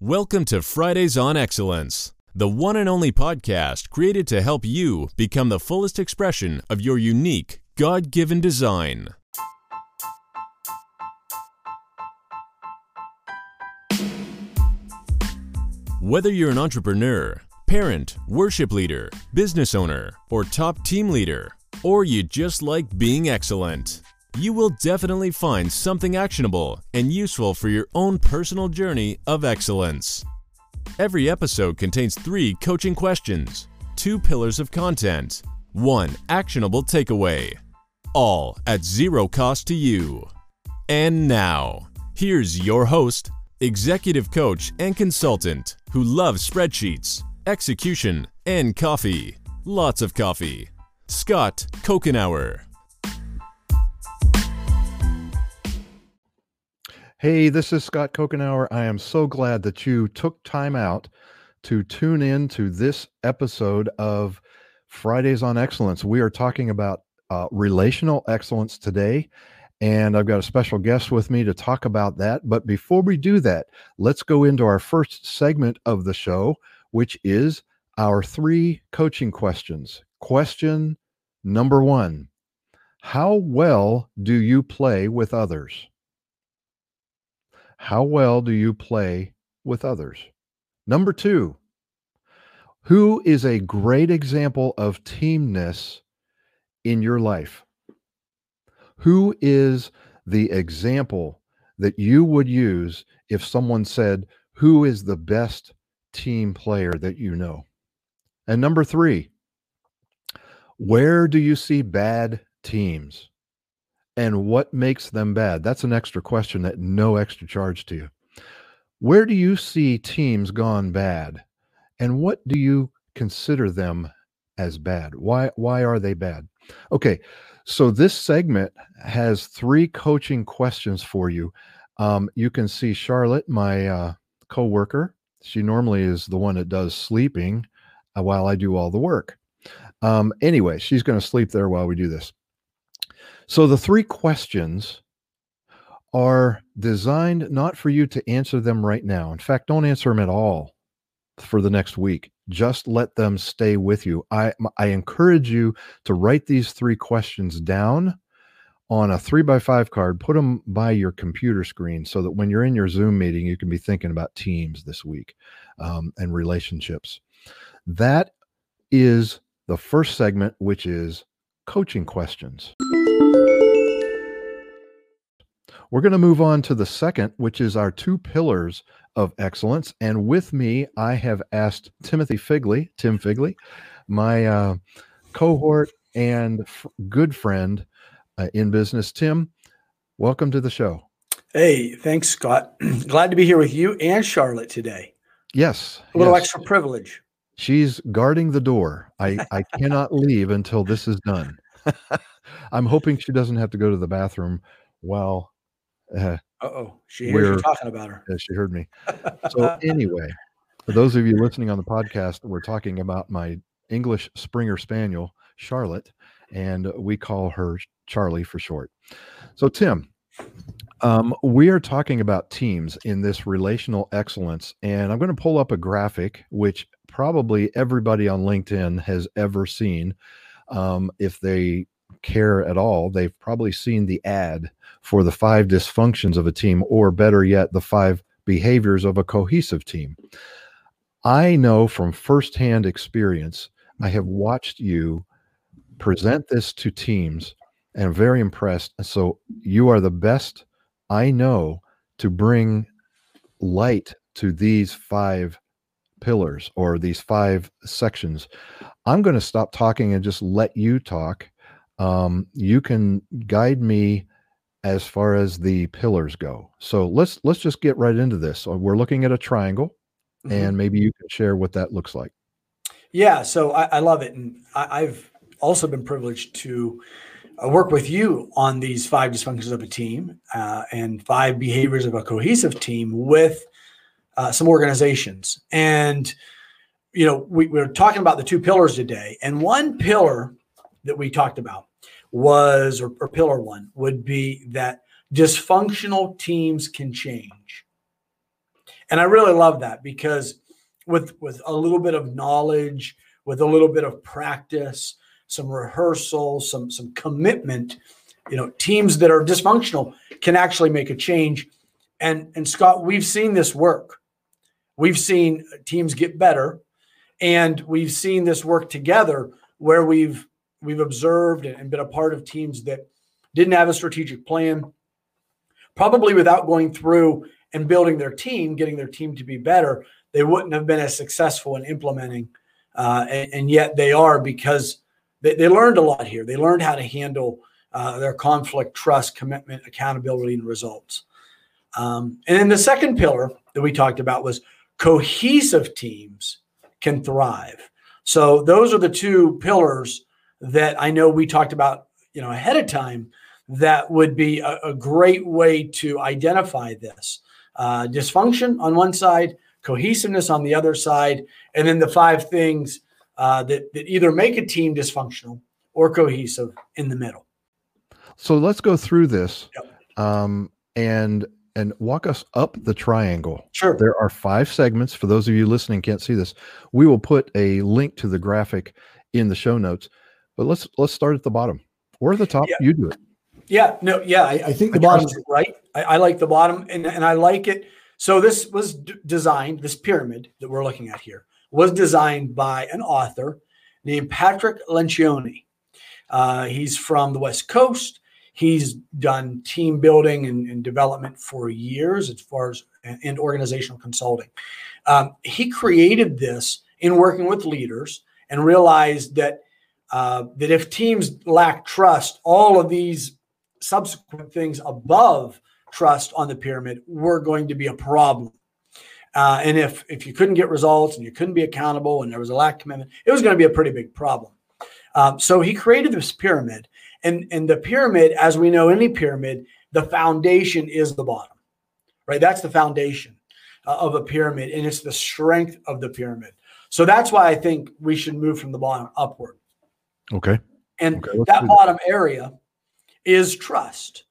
Welcome to Fridays on Excellence, the one and only podcast created to help you become the fullest expression of your unique, God given design. Whether you're an entrepreneur, parent, worship leader, business owner, or top team leader, or you just like being excellent, you will definitely find something actionable and useful for your own personal journey of excellence. Every episode contains three coaching questions, two pillars of content, one actionable takeaway, all at zero cost to you. And now, here's your host, executive coach and consultant who loves spreadsheets, execution, and coffee. Lots of coffee. Scott Kokenauer. Hey, this is Scott Kokenauer. I am so glad that you took time out to tune in to this episode of Fridays on Excellence. We are talking about uh, relational excellence today, and I've got a special guest with me to talk about that. But before we do that, let's go into our first segment of the show, which is our three coaching questions. Question number one How well do you play with others? How well do you play with others? Number two, who is a great example of teamness in your life? Who is the example that you would use if someone said, Who is the best team player that you know? And number three, where do you see bad teams? And what makes them bad? That's an extra question that no extra charge to you. Where do you see teams gone bad? And what do you consider them as bad? Why why are they bad? Okay, so this segment has three coaching questions for you. Um, you can see Charlotte, my uh, co-worker. She normally is the one that does sleeping uh, while I do all the work. Um, anyway, she's going to sleep there while we do this. So the three questions are designed not for you to answer them right now. In fact, don't answer them at all for the next week. Just let them stay with you. I I encourage you to write these three questions down on a three by five card, put them by your computer screen so that when you're in your Zoom meeting, you can be thinking about teams this week um, and relationships. That is the first segment, which is coaching questions. We're going to move on to the second, which is our two pillars of excellence. And with me, I have asked Timothy Figley, Tim Figley, my uh, cohort and f- good friend uh, in business. Tim, welcome to the show. Hey, thanks, Scott. Glad to be here with you and Charlotte today. Yes. A little yes. extra privilege. She's guarding the door. I, I cannot leave until this is done. I'm hoping she doesn't have to go to the bathroom while uh oh, she hears you talking about her. Yeah, she heard me. So anyway, for those of you listening on the podcast, we're talking about my English Springer Spaniel, Charlotte, and we call her Charlie for short. So Tim, um, we are talking about teams in this relational excellence, and I'm going to pull up a graphic which probably everybody on LinkedIn has ever seen. Um, if they care at all, they've probably seen the ad for the five dysfunctions of a team, or better yet, the five behaviors of a cohesive team. I know from firsthand experience, I have watched you present this to teams and I'm very impressed. So you are the best I know to bring light to these five pillars or these five sections. I'm going to stop talking and just let you talk. Um, you can guide me as far as the pillars go. So let's let's just get right into this. So we're looking at a triangle, mm-hmm. and maybe you can share what that looks like. Yeah, so I, I love it, and I, have also been privileged to uh, work with you on these five dysfunctions of a team uh, and five behaviors of a cohesive team with uh, some organizations. And you know, we, we're talking about the two pillars today, and one pillar that we talked about was, or, or pillar one would be that dysfunctional teams can change. And I really love that because with with a little bit of knowledge, with a little bit of practice, some rehearsal, some some commitment, you know, teams that are dysfunctional can actually make a change. And and Scott, we've seen this work. We've seen teams get better, and we've seen this work together where we've we've observed and been a part of teams that didn't have a strategic plan, probably without going through and building their team, getting their team to be better, they wouldn't have been as successful in implementing. Uh, and, and, yet they are because they, they, learned a lot here. They learned how to handle uh, their conflict, trust, commitment, accountability, and results. Um, and then the second pillar that we talked about was cohesive teams can thrive. So those are the two pillars that I know we talked about, you know, ahead of time. That would be a, a great way to identify this uh, dysfunction on one side, cohesiveness on the other side, and then the five things uh, that, that either make a team dysfunctional or cohesive in the middle. So let's go through this yep. um, and and walk us up the triangle. Sure. There are five segments. For those of you listening can't see this, we will put a link to the graphic in the show notes. But let's let's start at the bottom or the top. Yeah. You do it. Yeah. No. Yeah. I, I think the bottom is right. I, I, like the bottom, and and I like it. So this was d- designed. This pyramid that we're looking at here was designed by an author named Patrick Lencioni. Uh, he's from the West Coast. He's done team building and, and, development for years as far as and organizational consulting. Um, he created this in working with leaders and realized that uh, that if teams lack trust, all of these subsequent things above trust on the pyramid were going to be a problem. Uh, and if if you couldn't get results and you couldn't be accountable and there was a lack of commitment, it was going to be a pretty big problem. Um, so he created this pyramid, and and the pyramid, as we know, any pyramid, the foundation is the bottom, right? That's the foundation uh, of a pyramid, and it's the strength of the pyramid. So that's why I think we should move from the bottom upward. Okay. And okay, that bottom that. area is trust.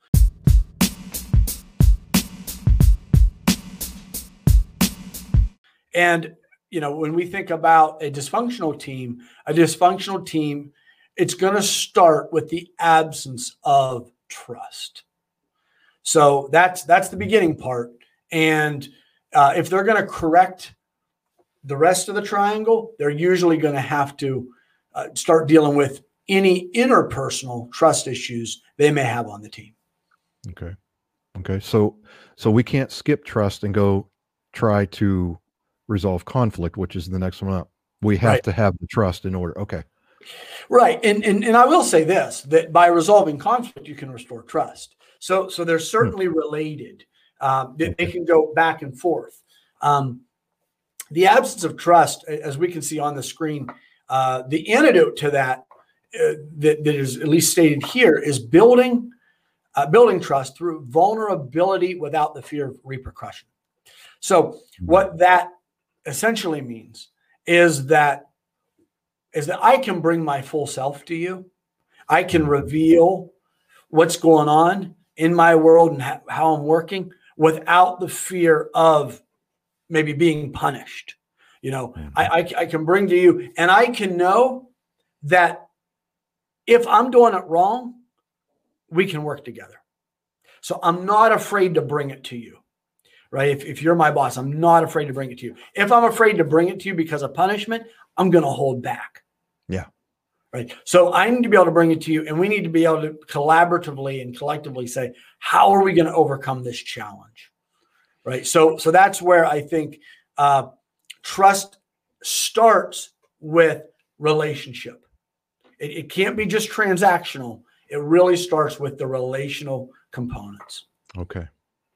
And you know, when we think about a dysfunctional team, a dysfunctional team, it's going to start with the absence of trust. So that's that's the beginning part. And uh, if they're going to correct the rest of the triangle, they're usually going to have to uh, start dealing with any interpersonal trust issues they may have on the team. Okay. Okay. So so we can't skip trust and go try to resolve conflict, which is the next one up. We have right. to have the trust in order. Okay. Right. And, and and I will say this that by resolving conflict, you can restore trust. So so they're hmm. certainly related. Um, they, they, can go back and forth. Um, the absence of trust, as we can see on the screen, uh, the antidote to that uh, that, that is at least stated here is building uh, building trust through vulnerability without the fear of repercussion. So what that essentially means is that is that I can bring my full self to you. I can reveal what's going on in my world and ha- how I'm working without the fear of maybe being punished. You know, I, I, I can bring to you, and I can know that if I'm doing it wrong, we can work together. So I'm not afraid to bring it to you, right? If, if you're my boss, I'm not afraid to bring it to you. If I'm afraid to bring it to you because of punishment, I'm going to hold back. Yeah. Right. So I need to be able to bring it to you, and we need to be able to collaboratively and collectively say, how are we going to overcome this challenge? Right. So, so that's where I think uh, trust starts with relationship. It, it can't be just transactional. It really starts with the relational components. Okay.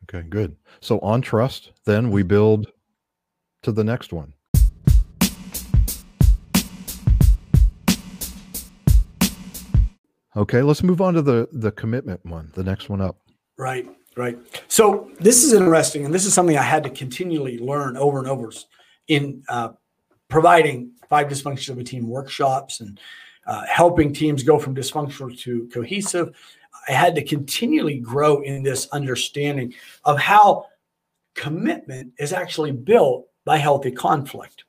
Okay, good. So on trust, then we build to the next one. Okay, let's move on to the the commitment one, the next one up. Right, right. So this is interesting, and this is something I had to continually learn over and over in uh, providing five dysfunctions of a team workshops and uh, helping teams go from dysfunctional to cohesive. I had to continually grow in this understanding of how commitment is actually built by healthy conflict.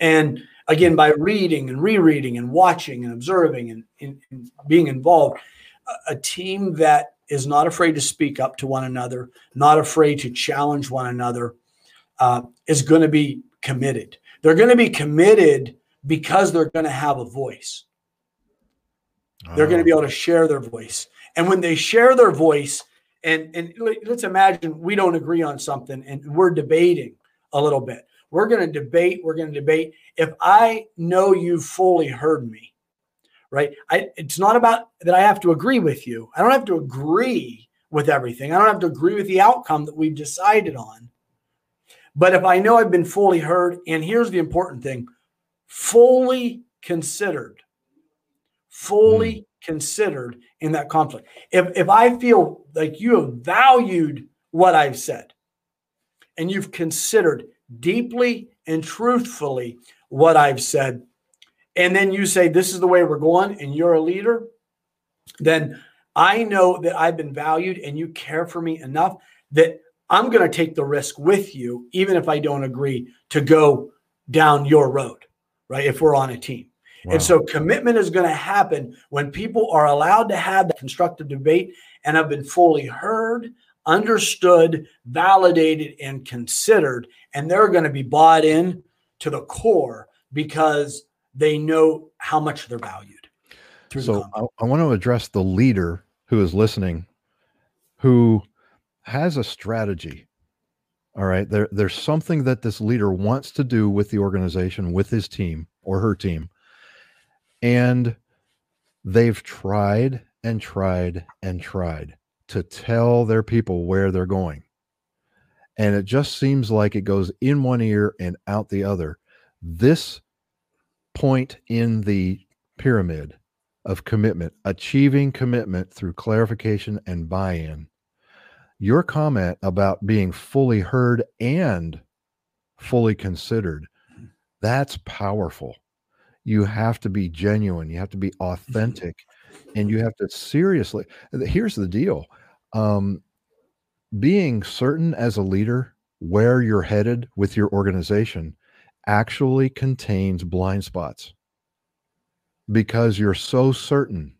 And again, by reading and rereading and watching and observing and, and, and being involved, a, a team that is not afraid to speak up to one another, not afraid to challenge one another, uh, is going to be committed. They're going to be committed because they're going to have a voice. They're going to be oh. able to share their voice. And when they share their voice, and, and let's imagine we don't agree on something and we're debating a little bit. We're going to debate. We're going to debate. If I know you fully heard me, right? I, it's not about that I have to agree with you. I don't have to agree with everything. I don't have to agree with the outcome that we've decided on. But if I know I've been fully heard, and here's the important thing fully considered, fully mm. considered in that conflict. If, if I feel like you have valued what I've said and you've considered deeply and truthfully what I've said, and then you say, This is the way we're going, and you're a leader, then I know that I've been valued and you care for me enough that I'm going to take the risk with you, even if I don't agree to go down your road, right? If we're on a team. Wow. And so commitment is going to happen when people are allowed to have the constructive debate and have been fully heard, understood, validated, and considered. And they're going to be bought in to the core because they know how much they're valued. So I, I want to address the leader who is listening, who has a strategy. All right. There, there's something that this leader wants to do with the organization, with his team or her team. And they've tried and tried and tried to tell their people where they're going. And it just seems like it goes in one ear and out the other. This point in the pyramid of commitment, achieving commitment through clarification and buy in, your comment about being fully heard and fully considered mm-hmm. that's powerful you have to be genuine you have to be mm-hmm. authentic and you have to seriously here's the deal um, being certain as a leader where you're headed with your organization actually contains blind spots because you're so certain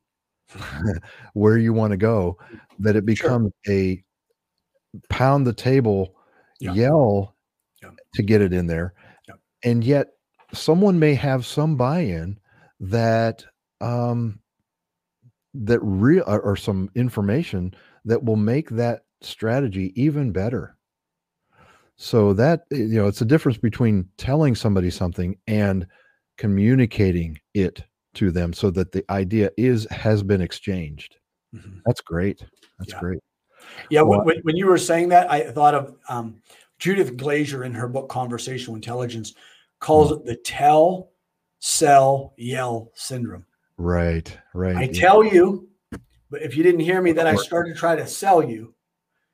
where you want to go that it becomes sure. a pound the table, yeah. yell yeah. to get it in there. Yeah. And yet someone may have some buy-in that um that real or, or some information that will make that strategy even better. So that you know, it's a difference between telling somebody something and communicating it to them so that the idea is has been exchanged. Mm-hmm. That's great. That's yeah. great. Yeah, well, when, when, you were saying that, I thought of um, Judith Glaser in her book Conversational Intelligence calls mm-hmm. it the tell, sell, yell syndrome. Right, right. I tell you, but if you didn't hear me, then I started to try to sell you.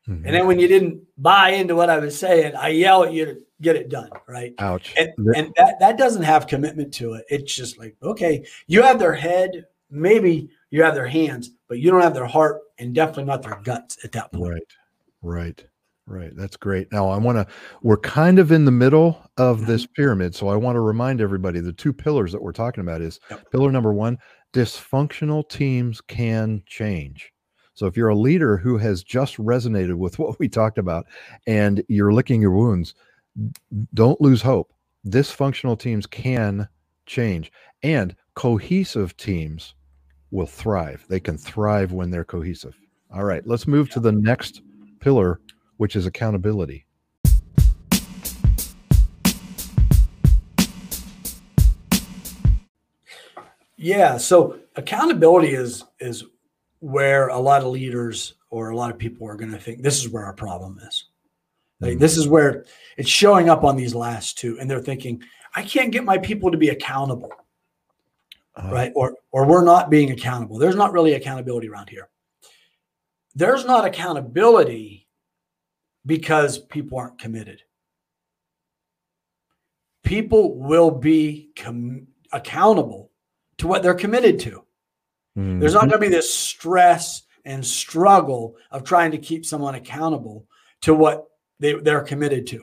Mm-hmm. And then when you didn't buy into what I was saying, I yell at you to get it done. Right. Ouch. And, and that, that doesn't have commitment to it. It's just like, okay, you have their head, maybe you have their hands, but you don't have their heart and definitely not their guts at that point. Right. Right. Right. That's great. Now I want to we're kind of in the middle of this mm-hmm. pyramid. So I want to remind everybody the two pillars that we're talking about is yep. pillar number 1, dysfunctional teams can change. So if you're a leader who has just resonated with what we talked about and you're licking your wounds, don't lose hope. Dysfunctional teams can change and cohesive teams will thrive. They can thrive when they're cohesive. All right, let's move to the next pillar, which is accountability. Yeah, so accountability is is where a lot of leaders or a lot of people are going to think this is where our problem is. Like, mm-hmm. this is where it's showing up on these last two, and they're thinking, I can't get my people to be accountable uh, right? Or or we're not being accountable. There's not really accountability around here. There's not accountability because people aren't committed. People will be com- accountable to what they're committed to. Mm-hmm. There's not going to be this stress and struggle of trying to keep someone accountable to what they, they're committed to.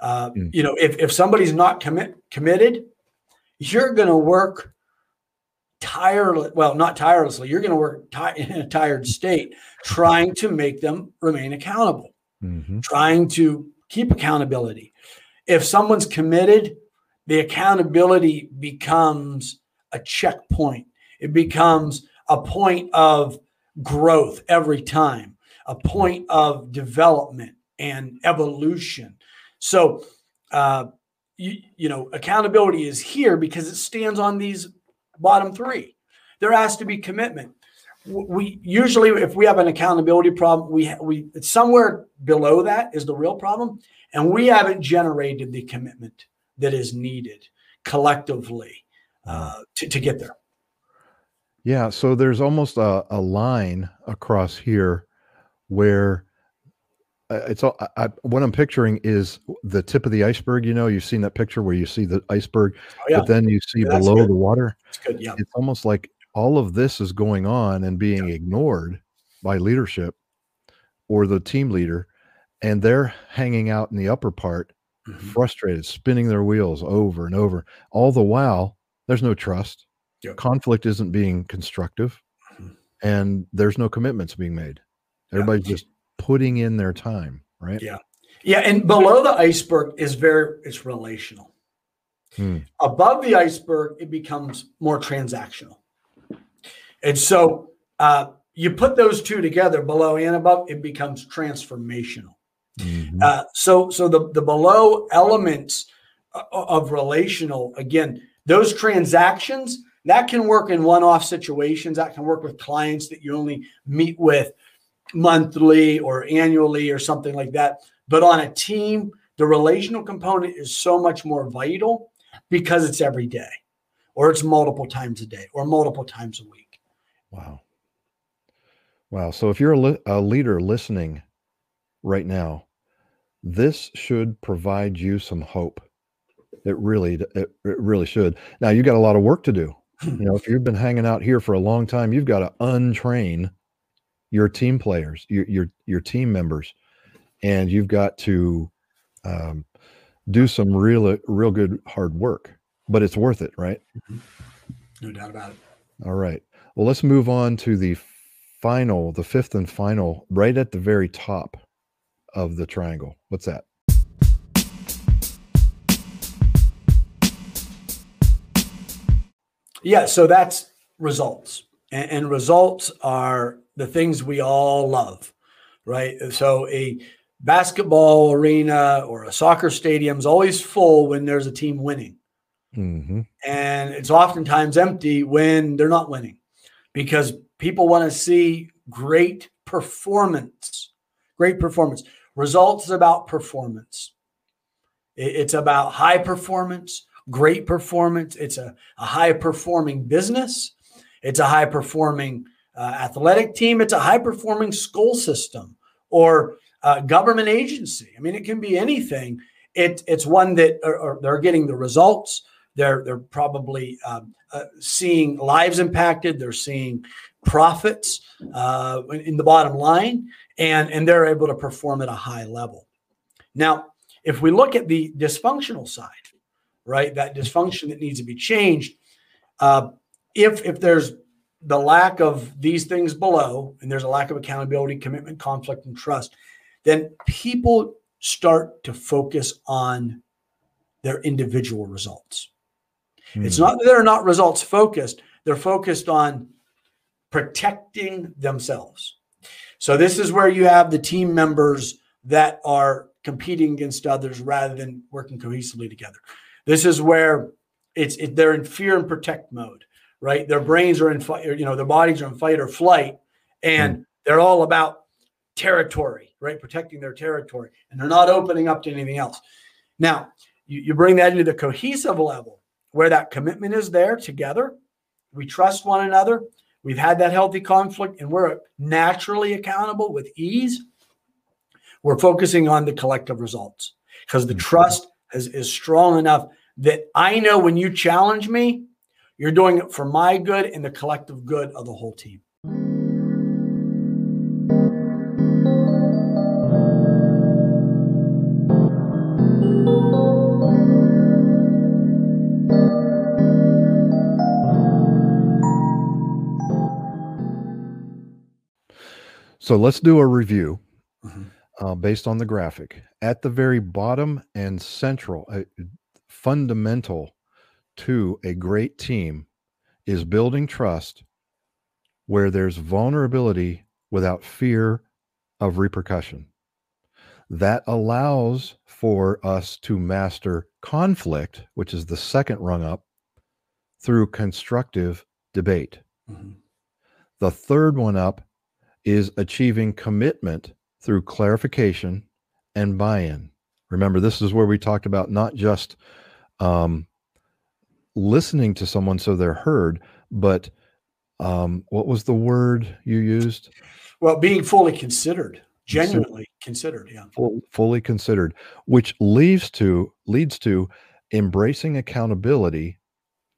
Uh, mm. You know, if, if somebody's not commit, committed, you're going to work tireless. Well, not tirelessly. You're going to work ti- in a tired state, trying to make them remain accountable, mm-hmm. trying to keep accountability. If someone's committed, the accountability becomes a checkpoint. It becomes a point of growth every time, a point of development and evolution. So, uh, you, you know, accountability is here because it stands on these bottom three. There has to be commitment. We usually, if we have an accountability problem, we we it's somewhere below that is the real problem, and we haven't generated the commitment that is needed collectively uh, to, to get there. Yeah, so there's almost a, a line across here where it's all I, what I'm picturing is the tip of the iceberg. You know, you've seen that picture where you see the iceberg, oh, yeah. but then you see yeah, below the water. It's good. Yeah, it's almost like all of this is going on and being yeah. ignored by leadership or the team leader, and they're hanging out in the upper part, mm-hmm. frustrated, spinning their wheels over and over. All the while, there's no trust. Conflict isn't being constructive, mm-hmm. and there's no commitments being made. Everybody's just putting in their time, right? Yeah. Yeah. And below the iceberg is very, it's relational. Hmm. Above the iceberg, it becomes more transactional. And so uh, you put those two together, below and above, it becomes transformational. Mm-hmm. Uh, so, so the, the below elements uh, of relational, again, those transactions that can work in one-off situations. That can work with clients that you only meet with monthly or annually or something like that. But on a team, the relational component is so much more vital because it's every day or it's multiple times a day or multiple times a week. Wow. Wow. So if you're a, li- a leader listening right now, this should provide you some hope. It really, it, it really should. Now you got a lot of work to do. You know, if you've been hanging out here for a long time, you've got to untrain your team players, your your your team members, and you've got to um, do some real real good hard work. But it's worth it, right? Mm-hmm. No doubt about it. All right. Well, let's move on to the final, the fifth and final, right at the very top of the triangle. What's that? Yeah, so that's results. And, and, results are the things we all love, right? So a basketball arena or a soccer stadium is always full when there's a team winning. Mm-hmm. And it's oftentimes empty when they're not winning because people want to see great performance. Great performance. Results is about performance. It's about high performance, great performance. It's a, a high performing business. It's a high performing uh, athletic team. It's a high performing school system or uh, government agency. I mean, it can be anything. It, it's one that are, are, they're getting the results. They're they're probably um, uh, seeing lives impacted. They're seeing profits uh, in the bottom line, and and they're able to perform at a high level. Now, if we look at the dysfunctional side, right, that dysfunction that needs to be changed, if if there's the lack of these things below, and there's a lack of accountability, commitment, conflict, and trust, then people start to focus on their individual results. Hmm. It's not that they're not results focused, they're focused on protecting themselves. So, this is where you have the team members that are competing against others rather than working cohesively together. This is where it's it, they're in fear and protect mode right? Their brains are in fight, you know, their bodies are in fight or flight, and mm. they're all about territory, right? Protecting their territory, and they're not opening up to anything else. Now, you, you bring that into the cohesive level where that commitment is there together. We trust one another. We've had that healthy conflict, and we're naturally accountable with ease. We're focusing on the collective results because the mm. trust is, is strong enough that I know when you challenge me, you're doing it for my good and the collective good of the whole team. So let's do a review mm-hmm. uh, based on the graphic. At the very bottom and central, uh, fundamental to a great team is building trust where there's vulnerability without fear of repercussion. That allows for us to master conflict, which is the second rung up, through constructive debate. Mhm. The third one up is achieving commitment through clarification and buy in. Remember, this is where we talked about not just um, listening to someone so they're heard, but um, what was the word you used? Well, being fully considered, Consider- genuinely considered. Yeah. Full, fully considered, which leads to leads to embracing accountability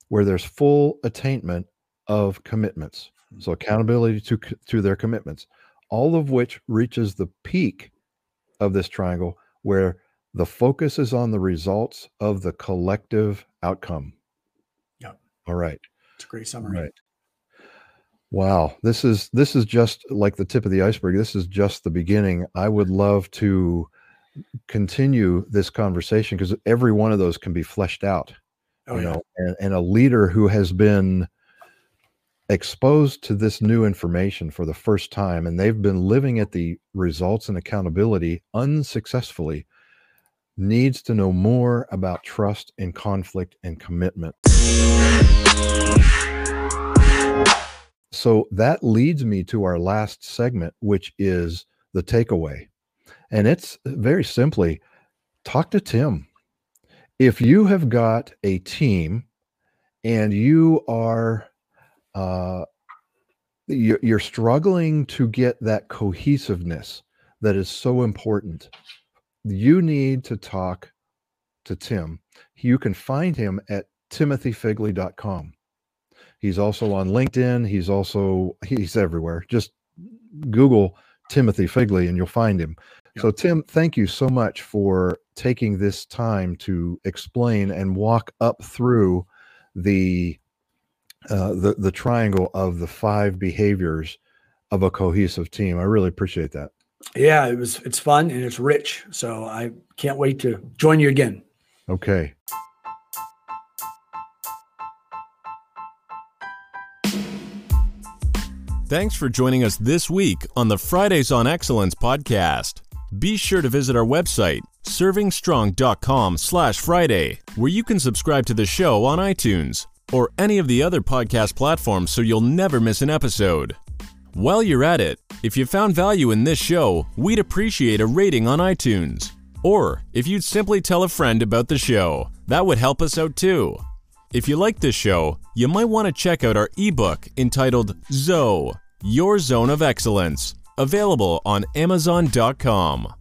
where there's full attainment of commitments. So accountability to to their commitments, all of which reaches the peak of this triangle where the focus is on the results of the collective outcome. All right. It's a great summary. Right. Wow, this is this is just like the tip of the iceberg. This is just the beginning. I would love to continue this conversation because every one of those can be fleshed out. Oh, you yeah. know, and, and a leader who has been exposed to this new information for the first time and they've been living at the results and accountability unsuccessfully needs to know more about trust and conflict and commitment. So that leads me to our last segment, which is the takeaway. And it's very simply talk to Tim. If you have got a team and you are uh, you're, struggling to get that cohesiveness that is so important, you need to talk to Tim. You can find him at timothyfigley.com. He's also on LinkedIn. He's also he's everywhere. Just Google Timothy Figley and you'll find him. So Tim, thank you so much for taking this time to explain and walk up through the uh, the the triangle of the five behaviors of a cohesive team. I really appreciate that. Yeah, it was it's fun and it's rich. So I can't wait to join you again. Okay. Thanks for joining us this week on the Fridays on Excellence podcast. Be sure to visit our website, servingstrong.com slash Friday, where you can subscribe to the show on iTunes or any of the other podcast platforms so you'll never miss an episode. While you're at it, if you found value in this show, we'd appreciate a rating on iTunes. Or if you'd simply tell a friend about the show, that would help us out too. If you like this show, you might want to check out our ebook entitled Zoe, Your Zone of Excellence, available on Amazon.com.